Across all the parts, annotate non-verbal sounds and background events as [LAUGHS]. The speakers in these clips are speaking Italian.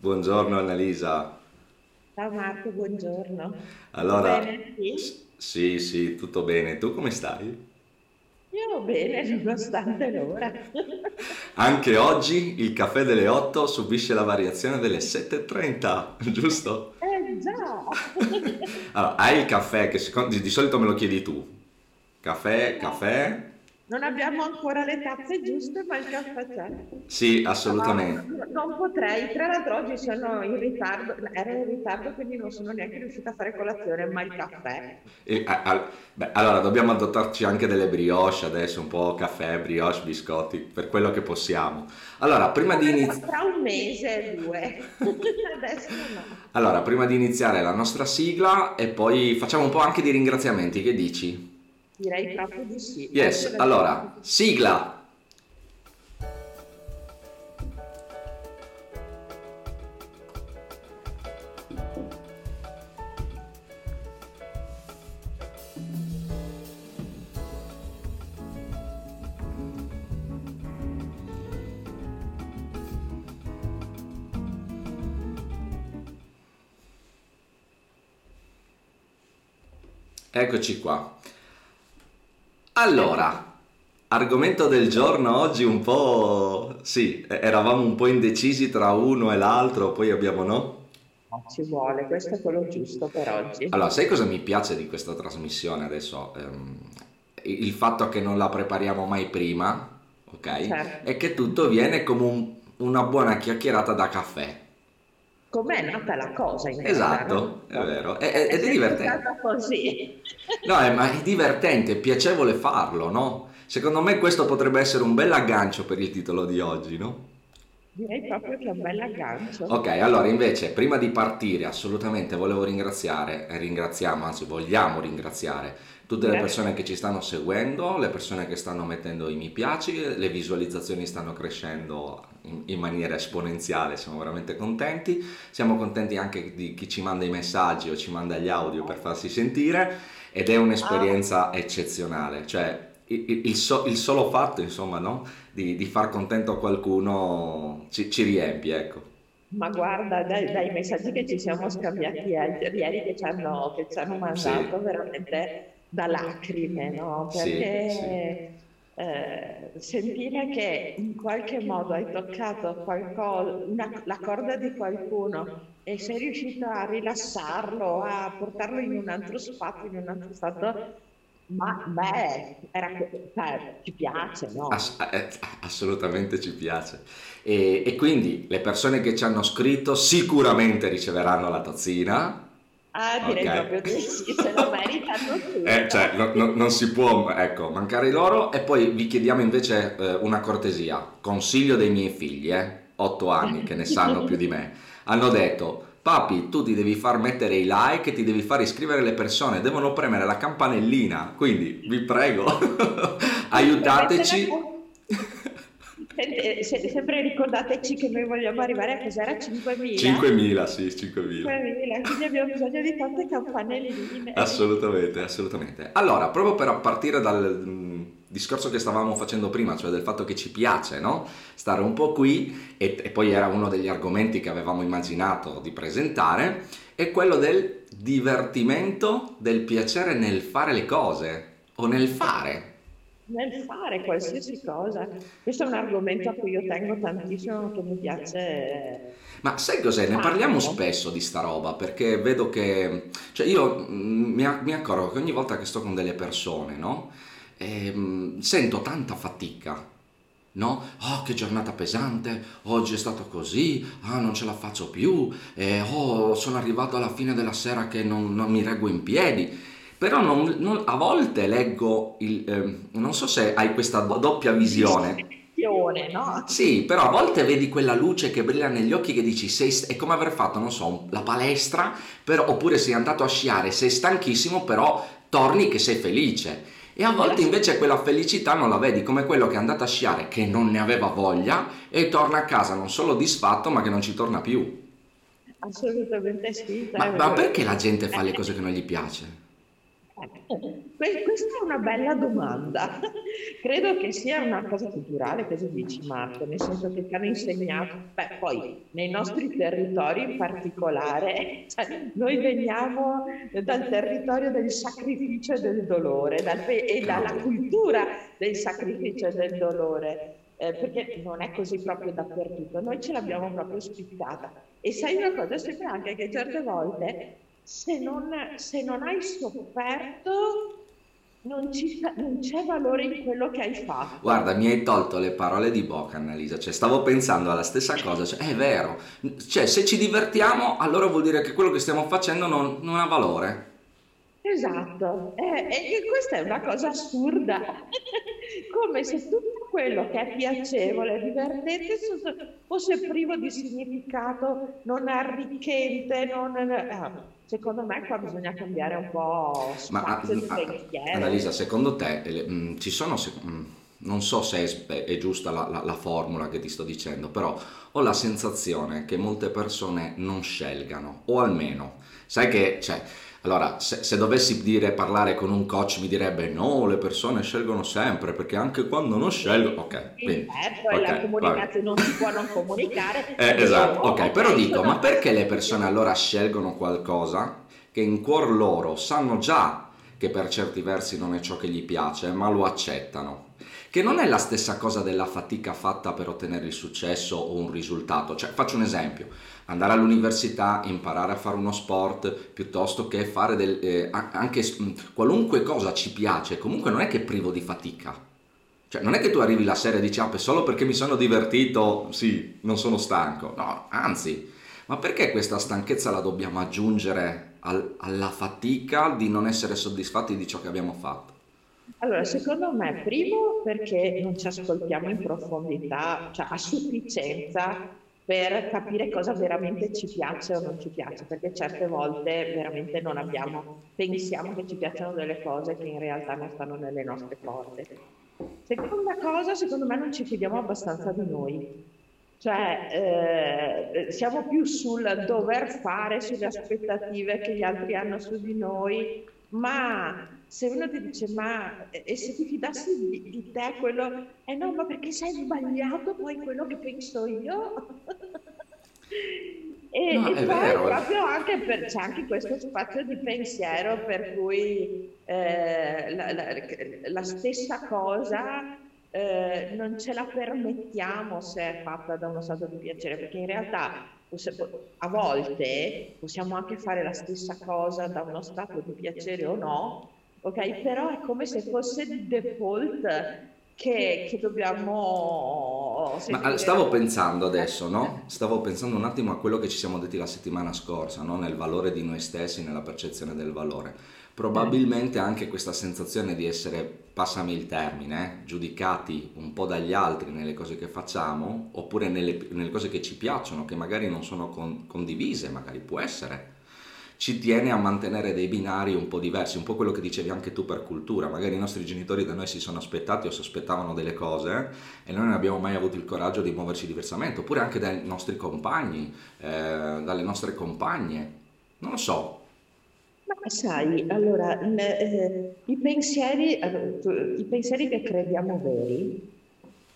Buongiorno Annalisa. Ciao Marco, buongiorno. Tutto Allora, bene? Sì? sì, sì, tutto bene. Tu come stai? Io bene, nonostante l'ora. [LAUGHS] Anche oggi il caffè delle 8 subisce la variazione delle 7.30, [LAUGHS] giusto? Eh già! [LAUGHS] Allora, hai il caffè che di solito me lo chiedi tu. Caffè, caffè? Non abbiamo ancora le tazze giuste, ma il caffè c'è. Sì, assolutamente. non potrei. Tra l'altro oggi sono in ritardo, ero in ritardo, quindi non sono neanche riuscita a fare colazione, ma il caffè. E, al- beh, allora, dobbiamo adottarci anche delle brioche adesso, un po' caffè, brioche, biscotti, per quello che possiamo. Allora, prima di iniziare... tra un mese, due. [LAUGHS] Adesso no. Allora, prima di iniziare la nostra sigla e poi facciamo un po' anche di ringraziamenti, che dici? Direi proprio di sì. Yes, allora, sigla! Eccoci qua. Allora, argomento del giorno oggi un po'... Sì, eravamo un po' indecisi tra uno e l'altro, poi abbiamo no? No, ci vuole, questo è quello giusto per oggi. Allora, sai cosa mi piace di questa trasmissione adesso? Ehm, il fatto che non la prepariamo mai prima, ok? Certo. E che tutto viene come un- una buona chiacchierata da caffè. Com'è nata la cosa in realtà, Esatto, è vero, È e- ed è divertente. così. No, è, ma è divertente, è piacevole farlo, no? Secondo me questo potrebbe essere un bel aggancio per il titolo di oggi, no? Direi proprio che è un bel aggancio. Ok, allora invece, prima di partire, assolutamente volevo ringraziare, e ringraziamo, anzi vogliamo ringraziare tutte le persone che ci stanno seguendo, le persone che stanno mettendo i mi piaci, le visualizzazioni stanno crescendo in, in maniera esponenziale, siamo veramente contenti. Siamo contenti anche di chi ci manda i messaggi o ci manda gli audio per farsi sentire ed è un'esperienza eccezionale, cioè il, so- il solo fatto, insomma, no? Di, di far contento qualcuno ci, ci riempie, ecco. ma guarda, dai, dai messaggi che ci siamo scambiati ieri, che ci hanno, che ci hanno Sì, mandato veramente da lacrime, no? sì, sì. Perché eh, sentire che in qualche modo hai toccato qualcosa, una- la corda di qualcuno e sei riuscito a rilassarlo, a portarlo in un altro spazio, in un altro stato, ma beh, era, cioè, ci piace, no? Ass- eh, assolutamente ci piace. E, e quindi le persone che ci hanno scritto sicuramente riceveranno la tazzina, Ah, direi ok? proprio di sì, se lo meritano [LAUGHS] Eh, cioè, no- no- non si può, ecco, mancare loro. E poi vi chiediamo invece eh, una cortesia, consiglio dei miei figli, eh, 8 anni, che ne sanno più di me, hanno detto, papi, tu ti devi far mettere i like e ti devi far iscrivere le persone, devono premere la campanellina, quindi vi prego, [LAUGHS] aiutateci. [LAUGHS] sempre ricordateci che noi vogliamo arrivare a cos'era 5.000? 5.000, sì, 5.000. 5.000, quindi abbiamo bisogno di tante campanelline. Assolutamente, assolutamente. Allora, proprio per partire dal mm, discorso che stavamo facendo prima, cioè del fatto che ci piace, no? Stare un po' qui, e, e poi era uno degli argomenti che avevamo immaginato di presentare, è quello del divertimento, del piacere nel fare le cose o nel fare. Nel fare qualsiasi cosa. Questo è un argomento a cui io tengo tantissimo, che mi piace Ma sai cos'è? Ne parliamo spesso di sta roba perché vedo che, cioè io mm, mi, mi accorgo che ogni volta che sto con delle persone, no? Ehm, sento tanta fatica, no? Oh, che giornata pesante, oggi è stato così, ah, non ce la faccio più, eh, oh, sono arrivato alla fine della sera che non, non mi reggo in piedi. Però non- non- a volte leggo il, ehm, non so se hai questa do- doppia visione. No? Sì, però a volte vedi quella luce che brilla negli occhi che dici, sei, è come aver fatto, non so, la palestra, però- oppure sei andato a sciare, sei stanchissimo, però torni che sei felice. E a volte invece quella felicità non la vedi come quello che è andato a sciare, che non ne aveva voglia, e torna a casa non solo disfatto, ma che non ci torna più. Assolutamente sì. Ma, ma perché la gente fa le [LAUGHS] cose che non gli piace? Questa è una bella domanda. [LAUGHS] Credo che sia una cosa culturale, cosa dici Marco, nel senso che ti hanno insegnato, beh, poi nei nostri territori in particolare, [LAUGHS] cioè, noi veniamo dal territorio del sacrificio e del dolore dal, e dalla cultura del sacrificio e del dolore. Eh, perché non è così proprio dappertutto, noi ce l'abbiamo proprio spiccata. E sai una cosa, sembra anche che certe volte se non, se non hai sofferto non, ci, non, c'è valore in quello che hai fatto. Guarda, mi hai tolto le parole di bocca, Annalisa. Cioè, stavo pensando alla stessa cosa. Cioè, è vero. Cioè, se ci divertiamo, allora vuol dire che quello che stiamo facendo non, non ha valore. Esatto. Eh, e questa è una cosa assurda. [LAUGHS] Come se tutto quello che è piacevole, divertente, fosse privo di significato, non arricchente, non... Ah secondo me qua bisogna cambiare un po' spazio Ma, di pensiero. Annalisa, secondo te mh, mm, ci sono... Mh, mm, non so se è, è giusta la, la, la, formula che ti sto dicendo, però ho la sensazione che molte persone non scelgano, o almeno, sai che, cioè, allora, se, se, dovessi dire, parlare con un coach mi direbbe no, le persone scelgono sempre perché anche quando non scelgono, ok. Quindi, certo, okay, la comunicazione non si può non comunicare. Eh, esatto, ok, però dico, ma perché le persone allora scelgono qualcosa che in cuor loro sanno già che per certi versi non è ciò che gli piace, ma lo accettano? Che non è la stessa cosa della fatica fatta per ottenere il successo o un risultato. Cioè, faccio un esempio, andare all'università, imparare a fare uno sport, piuttosto che fare del, eh, anche qualunque cosa ci piace, comunque non è che è privo di fatica. Cioè, non è che tu arrivi la sera e dici, ah, solo perché mi sono divertito, sì, non sono stanco. No, anzi, ma perché questa stanchezza la dobbiamo aggiungere al, alla fatica di non essere soddisfatti di ciò che abbiamo fatto? Allora, secondo me, primo perché non ci ascoltiamo in profondità, cioè a sufficienza per capire cosa veramente ci piace o non ci piace, perché certe volte veramente non abbiamo, pensiamo che ci piacciono delle cose che in realtà non stanno nelle nostre corde. Seconda cosa, secondo me non ci fidiamo abbastanza di noi, cioè eh, siamo più sul dover fare, sulle aspettative che gli altri hanno su di noi, ma se uno ti dice ma e se ti fidassi di, di te quello eh no ma perché sei sbagliato poi quello che penso io [LAUGHS] e, no, e poi vero. proprio anche per, c'è anche questo spazio di pensiero per cui eh, la, la, la, stessa cosa eh, non ce la permettiamo se è fatta da uno stato di piacere perché in realtà a volte possiamo anche fare la stessa cosa da uno stato di piacere o no ok? Però è come se fosse il default che, che dobbiamo... Ma stavo pensando adesso, no? Stavo pensando un attimo a quello che ci siamo detti la settimana scorsa, no? Nel valore di noi stessi, nella percezione del valore. Probabilmente anche questa sensazione di essere, passami il termine, eh, giudicati un po' dagli altri nelle cose che facciamo, oppure nelle, nelle cose che ci piacciono, che magari non sono con, condivise, magari può essere ci tiene a mantenere dei binari un po' diversi, un po' quello che dicevi anche tu per cultura, magari i nostri genitori da noi si sono aspettati o sospettavano delle cose e noi non abbiamo mai avuto il coraggio di muoverci diversamente, oppure anche dai nostri compagni, eh, dalle nostre compagne, non lo so. Ma sai, allora, eh, i, pensieri, i pensieri che crediamo veri,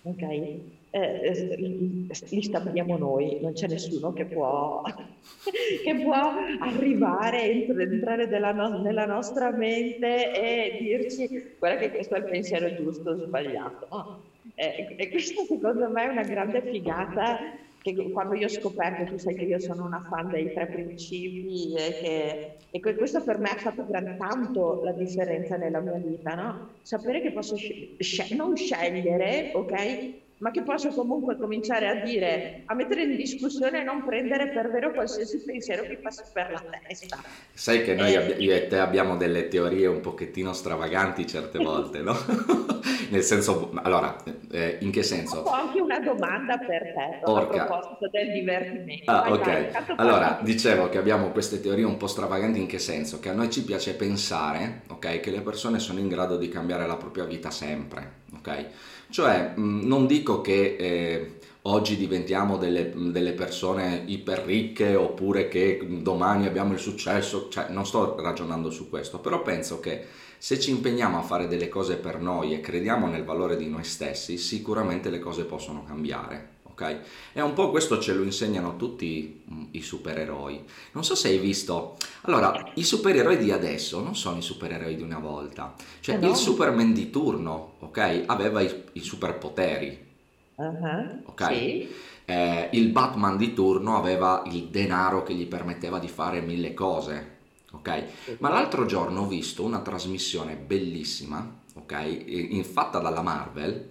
ok? Eh, li stabiliamo noi, non c'è nessuno che può, [LAUGHS] che può arrivare, entrare no, nella nostra mente e dirci guarda che questo è il pensiero giusto o sbagliato. Eh, e questo secondo me è una grande figata che quando io ho scoperto, tu sai che io sono una fan dei tre principi e, che, e questo per me ha fatto gran tanto la differenza nella mia vita, no? Sapere che posso sc- non scegliere, ok? Ma che posso comunque cominciare a dire, a mettere in discussione e non prendere per vero qualsiasi pensiero che passa per la testa. Sai che noi, eh, io e te abbiamo delle teorie un pochettino stravaganti certe volte, no? [LAUGHS] Nel senso, allora, eh, in che senso? Ho anche una domanda per te Orca. a proposito del divertimento. Ah, ok. Vai, allora, dicevo che abbiamo queste teorie un po' stravaganti in che senso? Che a noi ci piace pensare, ok, che le persone sono in grado di cambiare la propria vita sempre, ok? Cioè, mh, non dico che eh, oggi diventiamo delle, delle persone iper ricche oppure che domani abbiamo il successo, cioè non sto ragionando su questo, però penso che se ci impegniamo a fare delle cose per noi e crediamo nel valore di noi stessi, sicuramente le cose possono cambiare. Okay? E un po' questo ce lo insegnano tutti mm, i supereroi. Non so se hai visto. Allora, i supereroi di adesso non sono i supereroi di una volta. Cioè, eh no. il Superman di turno, ok? Aveva i, i superpoteri. Uh-huh, ok? Sì. Eh, il Batman di turno aveva il denaro che gli permetteva di fare mille cose. Ok? Ma l'altro giorno ho visto una trasmissione bellissima, ok? Fatta dalla Marvel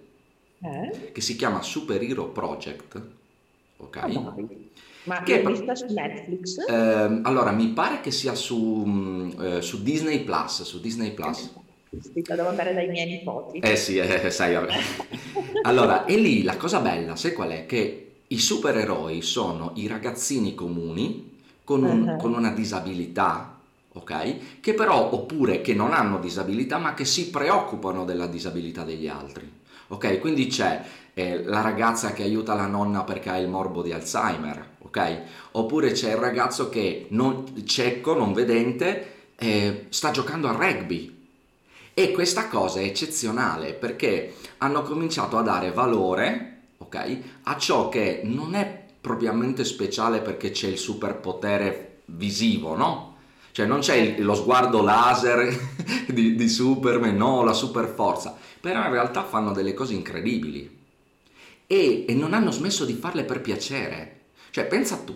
eh? che si chiama Super Hero Project. Ok? Oh, ma che è vista su Netflix? Eh, allora, mi pare che sia su, mm, eh, su Disney Plus. Su Disney Plus. Devo andare dai miei nipoti. Eh sì, eh, sai, vabbè. allora, e lì la cosa bella, sai qual è? Che i supereroi sono i ragazzini comuni con, un, uh-huh. con una disabilità, ok? Che però, oppure che non hanno disabilità, ma che si preoccupano della disabilità degli altri. Ok, quindi c'è eh, la ragazza che aiuta la nonna perché ha il morbo di Alzheimer, ok? Oppure c'è il ragazzo che non, cieco, non vedente, eh, sta giocando a rugby. E questa cosa è eccezionale perché hanno cominciato a dare valore, ok, a ciò che non è propriamente speciale perché c'è il superpotere visivo, no? Cioè non c'è il, lo sguardo laser [LAUGHS] di, di Superman, no, la super forza però in realtà fanno delle cose incredibili e, e non hanno smesso di farle per piacere. Cioè, pensa tu,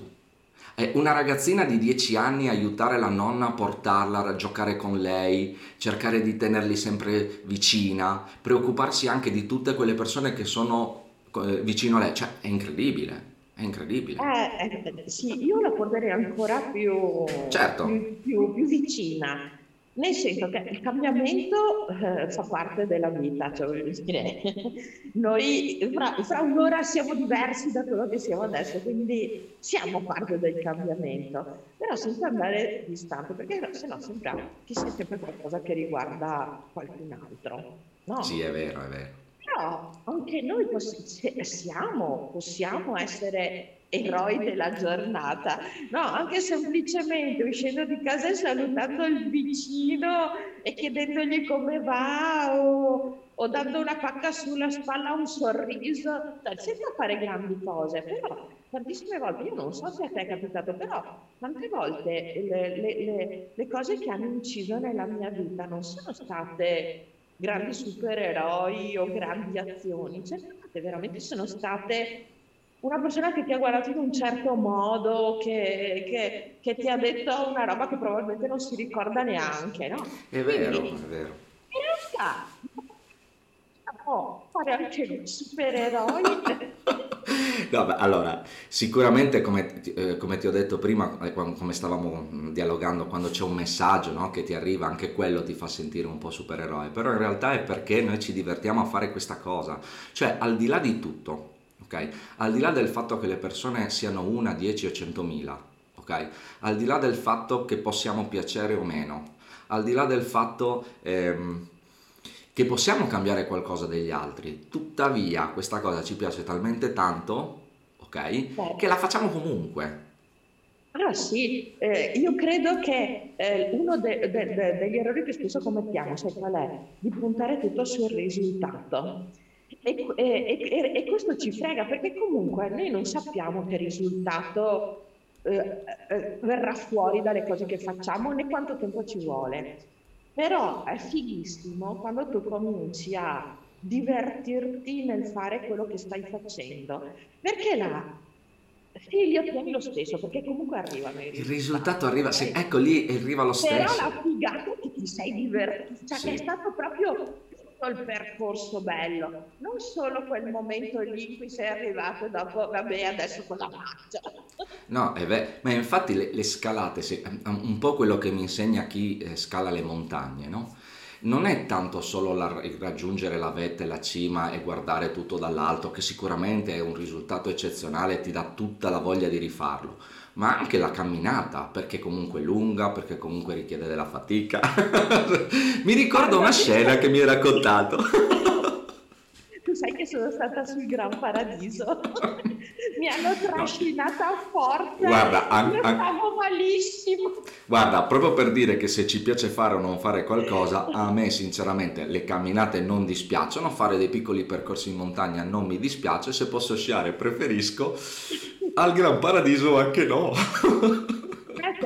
una ragazzina di 10 anni aiutare la nonna a portarla, a giocare con lei, cercare di tenerli sempre vicina, preoccuparsi anche di tutte quelle persone che sono eh, vicino a lei, cioè è incredibile. È incredibile. Eh, eh, sì, io la porterei ancora più, certo. più, più, più vicina nel senso che il cambiamento eh, fa parte della vita, cioè voglio dire, [LAUGHS] noi fra, fra, un'ora siamo diversi da quello che siamo adesso, quindi siamo parte del cambiamento, però senza andare distante, perché se no sembra che sia sempre qualcosa che riguarda qualcun altro. No? Sì, è vero, è vero. Però anche noi poss- siamo, possiamo essere eroi della giornata, no, anche semplicemente uscendo di casa e salutando il vicino e chiedendogli come va o, o dando una pacca sulla spalla, un sorriso, cioè, senza fare grandi cose, però tantissime volte, io non so se a te è capitato, però tante volte le, le, le, le cose che hanno inciso nella mia vita non sono state grandi supereroi o grandi azioni, certe volte veramente sono state una persona che ti ha guardato in un certo modo, che, che, che, ti ha detto una roba che probabilmente non si ricorda neanche, no? È vero, Quindi, è vero. In realtà, no, fare anche i supereroi. [LAUGHS] no, beh, allora, sicuramente come, eh, come, ti ho detto prima, eh, come stavamo mm, dialogando, quando c'è un messaggio no, che ti arriva, anche quello ti fa sentire un po' supereroe, però in realtà è perché noi ci divertiamo a fare questa cosa, cioè al di là di tutto, ok? Al di là del fatto che le persone siano una, dieci o centomila, ok? Al di là del fatto che possiamo piacere o meno, al di là del fatto ehm, che possiamo cambiare qualcosa degli altri, tuttavia questa cosa ci piace talmente tanto, ok? Che la facciamo comunque. Ah sì, eh, io credo che eh, uno de- de- de- degli errori che spesso commettiamo, sai qual è? Di puntare tutto sul risultato. E, e, e, questo ci frega perché comunque noi non sappiamo che risultato eh, eh, verrà fuori dalle cose che facciamo né quanto tempo ci vuole. Però è fighissimo quando tu cominci a divertirti nel fare quello che stai facendo, perché là sì, li ottieni lo stesso, perché comunque arrivano i risultati. Il risultato arriva, sì, ecco lì arriva lo stesso. Però la figata che ti sei divertito, cioè sì. che è stato proprio il percorso bello, non solo quel momento lì in cui sei arrivato dopo, vabbè, adesso cosa faccio? [LAUGHS] No, è vero, ma infatti le, le scalate, se, un po' quello che mi insegna chi eh, scala le montagne, no? Non è tanto solo la, raggiungere la vetta e la cima e guardare tutto dall'alto, che sicuramente è un risultato eccezionale e ti dà tutta la voglia di rifarlo ma anche la camminata, perché comunque è lunga, perché comunque richiede della fatica. [LAUGHS] mi ricordo una scena che mi hai raccontato. [LAUGHS] sai che sono stata sul Gran Paradiso? [LAUGHS] Mi hanno trascinata no. forte. Guarda, an- io stavo malissimo. Guarda, proprio per dire che se ci piace fare o non fare qualcosa, a me sinceramente le camminate non dispiacciono, fare dei piccoli percorsi in montagna non mi dispiace, se posso sciare preferisco, al Gran Paradiso anche no. [LAUGHS]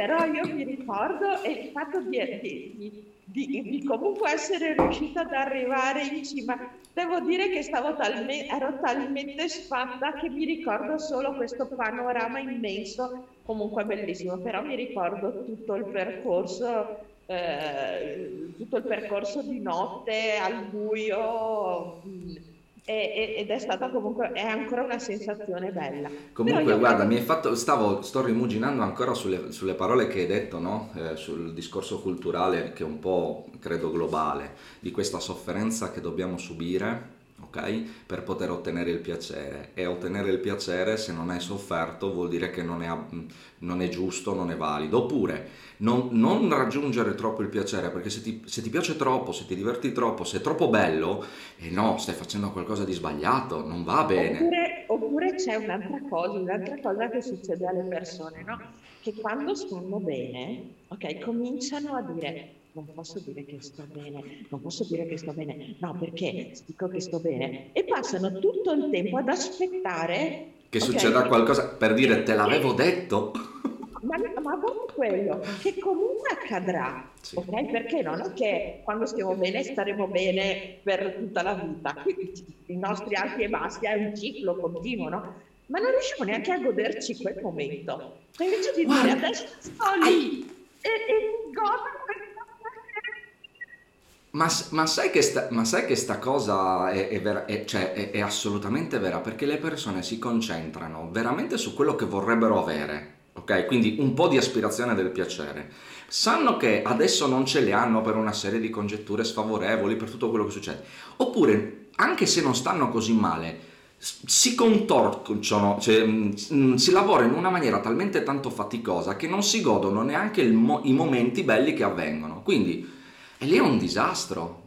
Però io mi ricordo il fatto di, di, di, di, comunque essere riuscita ad arrivare in cima. Devo dire che talme, ero talmente sfatta che mi ricordo solo questo panorama immenso, comunque bellissimo, però mi ricordo tutto il percorso, eh, tutto il percorso di notte al buio. Ed è stata comunque è ancora una sensazione bella comunque guarda mi hai fatto stavo sto rimuginando ancora sulle, sulle parole che hai detto no? eh, sul discorso culturale che è un po' credo globale di questa sofferenza che dobbiamo subire ok? Per poter ottenere il piacere. E ottenere il piacere, se non hai sofferto, vuol dire che non è, non è giusto, non è valido. Oppure non, non, raggiungere troppo il piacere, perché se ti, se ti, piace troppo, se ti diverti troppo, se è troppo bello, e eh no, stai facendo qualcosa di sbagliato, non va bene. Oppure, oppure c'è un'altra cosa, un'altra cosa che succede alle persone, no? Che quando stanno bene, ok, cominciano a dire non posso dire che sto bene, non posso dire che sto bene, no perché dico che sto bene e passano tutto il tempo ad aspettare che okay, succeda qualcosa per dire te l'avevo detto. Ma, ma proprio quello, che comunque accadrà, sì. ok? Perché non è che quando stiamo bene staremo bene per tutta la vita, Quindi, [LAUGHS] i nostri alti e bassi è un ciclo continuo, no? Ma non riusciamo neanche a goderci quel momento. Invece di Guarda, dire adesso sto lì e, e godo ma, ma, sai che sta, ma sai che sta cosa è, è, vera, è, cioè, è, assolutamente vera perché le persone si concentrano veramente su quello che vorrebbero avere, ok? Quindi un po' di aspirazione del piacere. Sanno che adesso non ce le hanno per una serie di congetture sfavorevoli per tutto quello che succede. Oppure, anche se non stanno così male, si contorcono, cioè, mh, si lavora in una maniera talmente tanto faticosa che non si godono neanche mo- i momenti belli che avvengono. Quindi e lì è un disastro.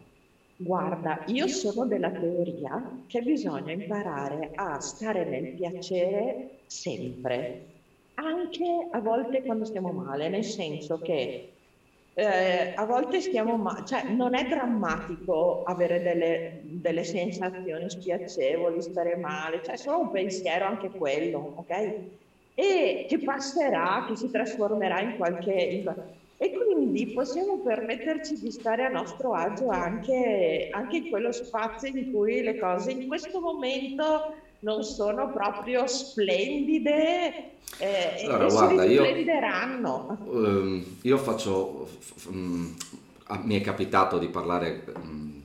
Guarda, io sono della teoria che bisogna imparare a stare nel piacere sempre, anche a volte quando stiamo male, nel senso che eh, a volte stiamo male, cioè non è drammatico avere delle, delle, sensazioni spiacevoli, stare male, cioè solo un pensiero anche quello, ok? E che passerà, che si trasformerà in qualche... In, e quindi possiamo permetterci di stare a nostro agio anche, anche in quello spazio in cui le cose in questo momento non sono proprio splendide eh, allora, e guarda, si splenderanno. Io, um, io faccio, um, mi è capitato di parlare um,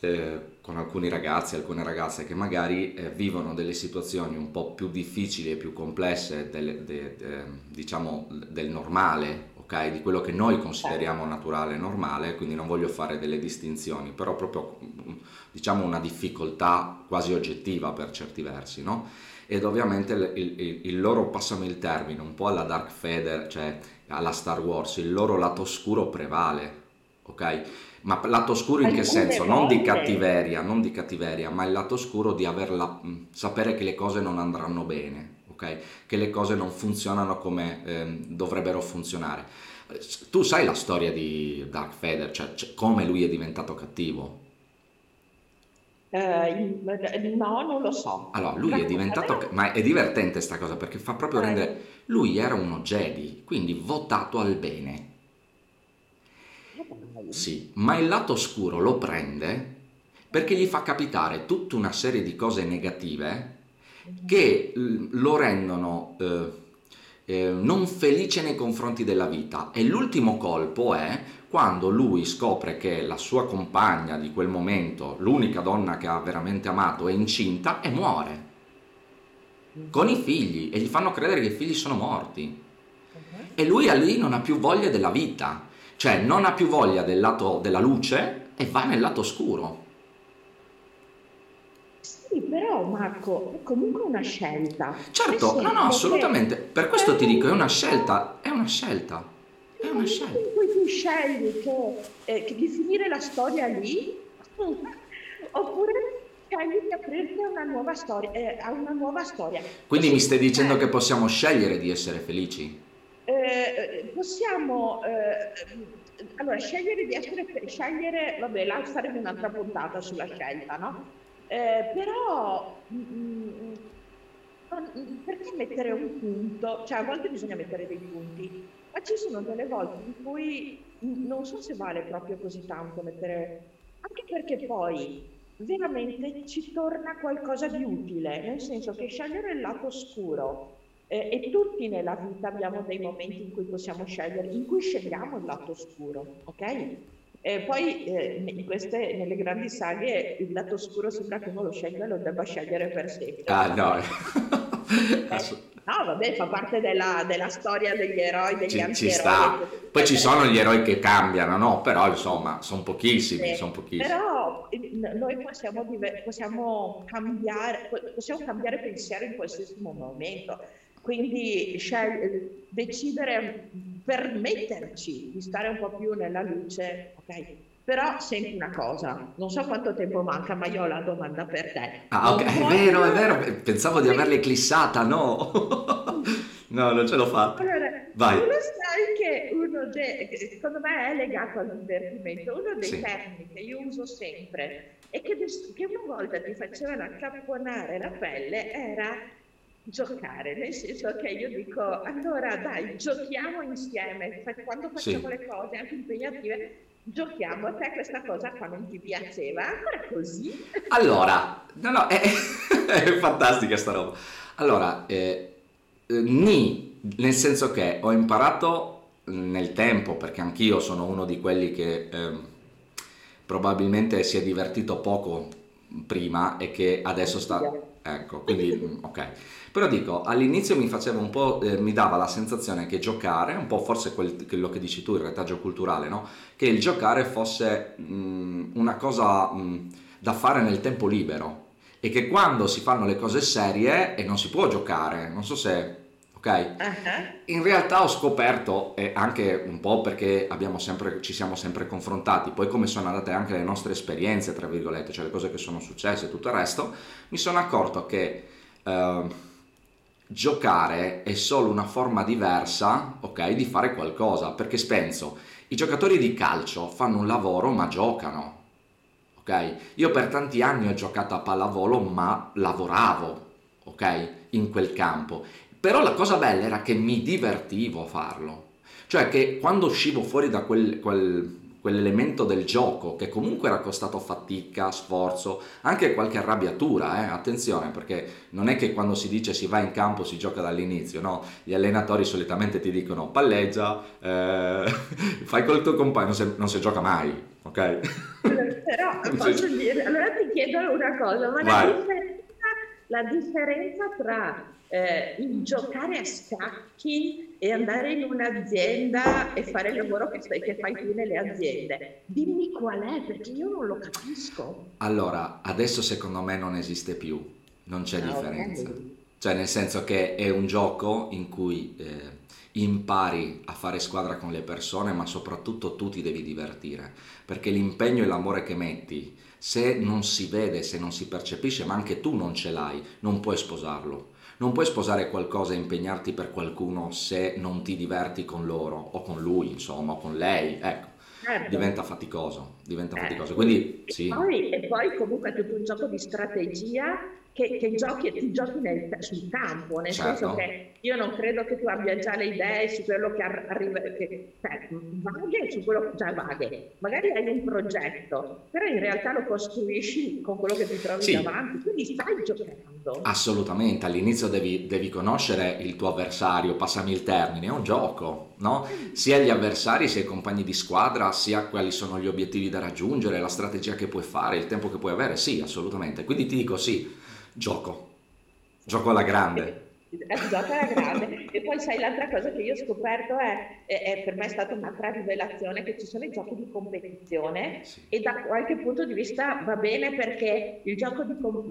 eh, con alcuni ragazzi, alcune ragazze che magari eh, vivono delle situazioni un po' più difficili e più complesse del, de, de, diciamo, del normale ok? Di quello che noi consideriamo naturale e normale, quindi non voglio fare delle distinzioni, però proprio diciamo una difficoltà quasi oggettiva per certi versi, no? Ed ovviamente il, il, il loro, passami il termine, un po' alla Dark Feather, cioè alla Star Wars, il loro lato oscuro prevale, ok? Ma lato oscuro in che senso? Non di cattiveria, non di cattiveria, ma il lato oscuro di averla, sapere che le cose non andranno bene, ok? Che le cose non funzionano come eh, dovrebbero funzionare. Tu sai la storia di Dark Feather, cioè, cioè come lui è diventato cattivo? Eh, no, non lo so. Allora, lui è diventato... Ma è divertente sta cosa perché fa proprio rendere... Lui era uno Jedi, quindi votato al bene. Sì, ma il lato oscuro lo prende perché gli fa capitare tutta una serie di cose negative che lo rendono eh, eh, non felice nei confronti della vita e l'ultimo colpo è quando lui scopre che la sua compagna di quel momento, l'unica donna che ha veramente amato, è incinta e muore con i figli e gli fanno credere che i figli sono morti. E lui a lì non ha più voglia della vita, cioè non ha più voglia del lato della luce e va nel lato oscuro. Però Marco, è comunque una scelta. Certo, no, no, assolutamente. Per questo ti dico, è una scelta, è una scelta. È una scelta. In cui tu scegli che, eh, che di finire la storia lì, [LAUGHS] oppure scegli di aprirti a una nuova storia. Eh, a una nuova storia. Quindi mi stai dicendo che possiamo scegliere di essere felici? Eh, possiamo eh, allora scegliere di essere scegliere, vabbè, là faremo un'altra puntata sulla scelta, no? Eh, però mh, mm, mm, perché mettere un punto? Cioè a volte bisogna mettere dei punti, ma ci sono delle volte in cui non so se vale proprio così tanto mettere, anche perché poi veramente ci torna qualcosa di utile, nel senso che scegliere il lato oscuro eh, e tutti nella vita abbiamo dei momenti in cui possiamo scegliere, in cui scegliamo il lato oscuro, ok? E poi eh, in queste, nelle grandi saghe il lato oscuro sembra che uno lo scelga e lo debba scegliere per sempre. Ah no. eh, [LAUGHS] no, vabbè, fa parte della, della storia degli eroi, degli ci, ci sta. Poi ci sono gli eroi che cambiano, no? Però insomma, sono pochissimi, son pochissimi. Però noi possiamo, possiamo, cambiare, possiamo cambiare pensiero in qualsiasi momento quindi scel- decidere, permetterci di stare un po' più nella luce, ok? Però senti una cosa, non so quanto tempo manca, ma io ho la domanda per te. Ah, ok, è vero, è vero, pensavo di averla eclissata, no? [LAUGHS] no, non ce l'ho fatta. Allora, Vai. Uno sai che uno de- secondo me è legato al divertimento. Uno dei sì. termini che io uso sempre e che, che una volta ti facevano accapponare la pelle era giocare, nel senso che io dico allora dai, giochiamo insieme, quando facciamo sì. le cose anche impegnative, giochiamo, a te questa cosa qua non ti piaceva, ancora così? Allora, no no, è, [LAUGHS] è fantastica sta roba. Allora, eh, ni, nel senso che ho imparato nel tempo, perché anch'io sono uno di quelli che eh, probabilmente si è divertito poco prima e che adesso sta... Ecco, quindi [LAUGHS] ok. Però dico, all'inizio mi faceva un po', eh, mi dava la sensazione che giocare, un po' forse quel, quello che dici tu, il retaggio culturale, no? Che il giocare fosse mh, una cosa mh, da fare nel tempo libero e che quando si fanno le cose serie e non si può giocare, non so se ok? Uh-huh. In realtà ho scoperto, e anche un po' perché sempre, ci siamo sempre confrontati, poi come sono andate anche le nostre esperienze, tra virgolette, cioè le cose che sono successe e tutto il resto, mi sono accorto che uh, giocare è solo una forma diversa, ok, di fare qualcosa, perché penso, i giocatori di calcio fanno un lavoro ma giocano, ok? Io per tanti anni ho giocato a pallavolo ma lavoravo, ok, in quel campo. Però la cosa bella era che mi divertivo a farlo. Cioè che quando uscivo fuori da quel, quel quell'elemento del gioco che comunque era costato fatica, sforzo, anche qualche arrabbiatura, eh? attenzione perché non è che quando si dice si va in campo si gioca dall'inizio, no? Gli allenatori solitamente ti dicono palleggia, eh, [LAUGHS] fai col tuo compagno, non si, non si gioca mai, ok? Però [LAUGHS] posso dire, allora ti chiedo una cosa, ma la differenza, la differenza tra eh, giocare a scacchi e andare in un'azienda e fare il lavoro che, stai, che fai tu nelle aziende. Dimmi qual è, perché io non lo capisco. Allora, adesso secondo me non esiste più, non c'è ah, differenza. Okay. Cioè, nel senso che è un gioco in cui eh, impari a fare squadra con le persone, ma soprattutto tu ti devi divertire, perché l'impegno e l'amore che metti, se non si vede, se non si percepisce, ma anche tu non ce l'hai, non puoi sposarlo non puoi sposare qualcosa e impegnarti per qualcuno se non ti diverti con loro o con lui, insomma, o con lei. Ecco, certo. diventa faticoso, diventa eh. faticoso. Quindi, e, sì. poi, e poi comunque è tutto un gioco di strategia che, che giochi, ti giochi nel, sul campo, nel certo. senso che io non credo che tu abbia già le idee su quello che arriva, che, cioè, vaghe su quello che già vaghe. Magari hai un progetto, però in realtà lo costruisci con quello che ti trovi sì. davanti, quindi stai giocando. Assolutamente, all'inizio devi, devi conoscere il tuo avversario, passami il termine, è un gioco, no? Sia gli avversari, sia i compagni di squadra, sia quali sono gli obiettivi da raggiungere, la strategia che puoi fare, il tempo che puoi avere, sì, assolutamente. Quindi ti dico sì Gioco. Gioco alla grande. Gioco alla grande. E poi sai, l'altra cosa che io ho scoperto è, è, è, per me è stata un'altra rivelazione, che ci sono i giochi di competizione sì. e da qualche punto di vista va bene perché il gioco di, com-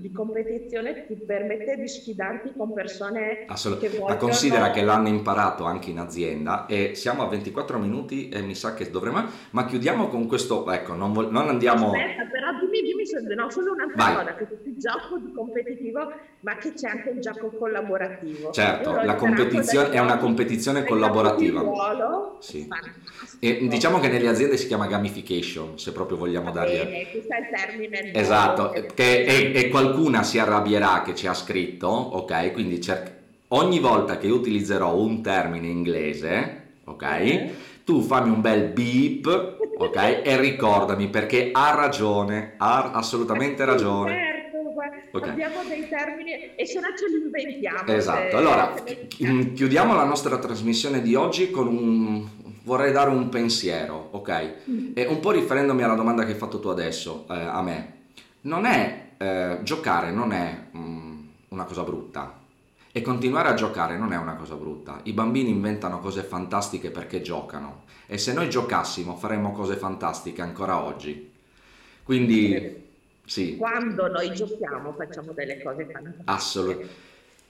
di competizione ti permette di sfidarti con persone Assolut- che vogliono... Ma considera che l'hanno imparato anche in azienda e siamo a 24 minuti e mi sa che dovremmo... Ma chiudiamo con questo... Ecco, non, vo- non andiamo... Aspetta, però dimmi dimmi, no, solo un'altra cosa, che tu gioco di competitivo, ma che c'è anche il gioco collaborativo. Certo, la competizione è una competizione collaborativa. Ruolo, sì. E diciamo che nelle aziende si chiama gamification, se proprio vogliamo Va dargli... bene, questo è il termine. Esatto, che, e, e qualcuna si arrabbierà che ci ha scritto, ok? Quindi cerca- ogni volta che utilizzerò un termine inglese, ok? Eh. Tu fammi un bel beep, ok? E ricordami perché ha ragione, ha assolutamente ragione. Certo, guarda, Ok. abbiamo dei termini e se no ce li inventiamo. Esatto, se- allora se- mm, chiudiamo la nostra trasmissione di oggi con un... vorrei dare un pensiero, ok? E un po' riferendomi alla domanda che hai fatto tu adesso eh, a me. Non è eh, giocare, non è mm, una cosa brutta. E continuare a giocare non è una cosa brutta. I bambini inventano cose fantastiche perché giocano. E se noi giocassimo faremmo cose fantastiche ancora oggi. Quindi, sì, Quando noi giochiamo facciamo delle cose fantastiche. assolutamente.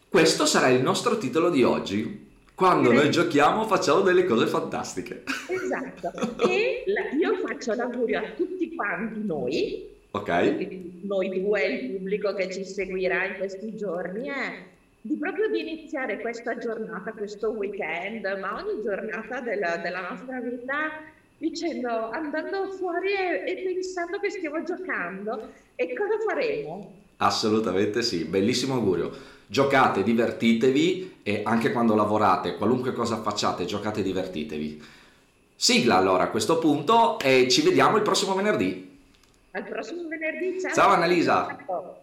Questo sarà il nostro titolo di oggi. Quando noi giochiamo facciamo delle cose fantastiche. Esatto. [LAUGHS] E la- io faccio l'augurio a tutti quanti noi, Ok? noi due, il pubblico che ci seguirà in questi giorni, è di proprio di iniziare questa giornata, questo weekend, ma ogni giornata della, della nostra vita dicendo, andando fuori e, e pensando che stiamo giocando e cosa faremo? Assolutamente sì, bellissimo augurio. Giocate, divertitevi e anche quando lavorate, qualunque cosa facciate, giocate e divertitevi. Sigla allora a questo punto e ci vediamo il prossimo venerdì. Al prossimo venerdì. Ciao, Annalisa. Ciao.